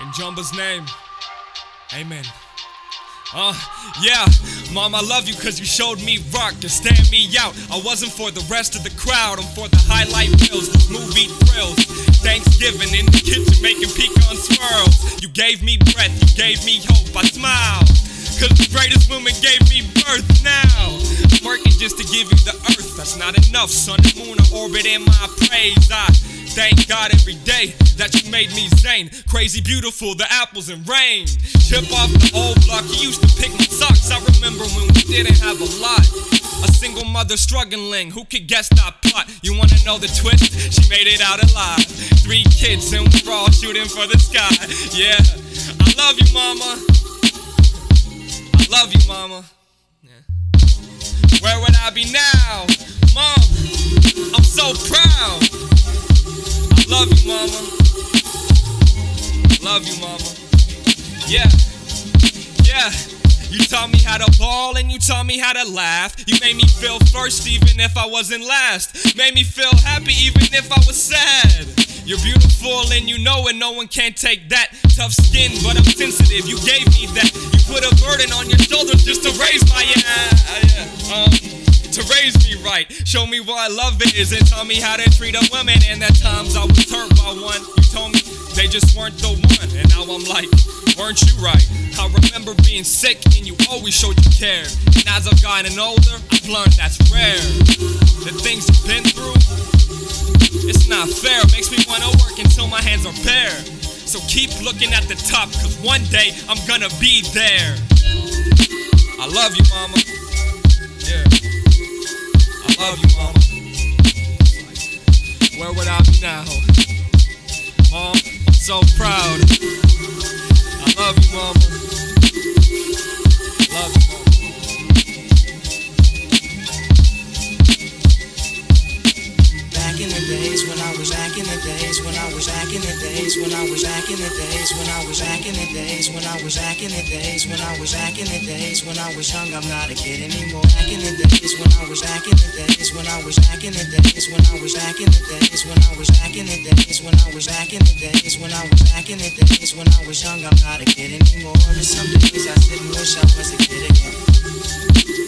In Jumba's name, amen. Uh, yeah, mom, I love you cause you showed me rock to stand me out. I wasn't for the rest of the crowd, I'm for the highlight reels, those movie thrills. Thanksgiving in the kitchen making pecan swirls. You gave me breath, you gave me hope, I smile. Cause the greatest woman gave me birth now. I'm working just to give you the earth, that's not enough. Sun and moon are orbiting my praise. I Thank God every day that you made me Zane. Crazy beautiful, the apples and rain. Chip off the old block, you used to pick my socks. I remember when we didn't have a lot. A single mother struggling, who could guess that plot? You wanna know the twist? She made it out alive. Three kids and we're all shooting for the sky. Yeah, I love you, mama. I love you, mama. Yeah. Where would I be now? Mom, I'm so proud. Love you, mama. Love you, mama. Yeah, yeah. You taught me how to ball and you taught me how to laugh. You made me feel first even if I wasn't last. Made me feel happy even if I was sad. You're beautiful and you know it, no one can take that. Tough skin, but I'm sensitive. You gave me that. You put a burden on your shoulders just to raise my yeah. Um, raise me right. Show me what I love is and tell me how to treat a woman. And at times I was hurt by one. You told me they just weren't the one. And now I'm like, weren't you right? I remember being sick and you always showed you care. And as I've gotten older, I've learned that's rare. The things you've been through, it's not fair. Makes me wanna work until my hands are bare. So keep looking at the top, cause one day I'm gonna be there. I love you, mama. Yeah. Love you, mama. Where would I be now? Mom, I'm so proud. I love you, mama. Love you, mama. Back in the I was back in the days when I was back in the days when I was back in the days when I was back in the days when I was back in the days when I was back in the days when I was young I'm not a kid anymore back in the days when I was back in the days when I was back in the days when I was back in the days when I was back in the days when I was back in the days when I was back in the days when I was young I'm not a kid anymore and some days I sit and wish I was a kid again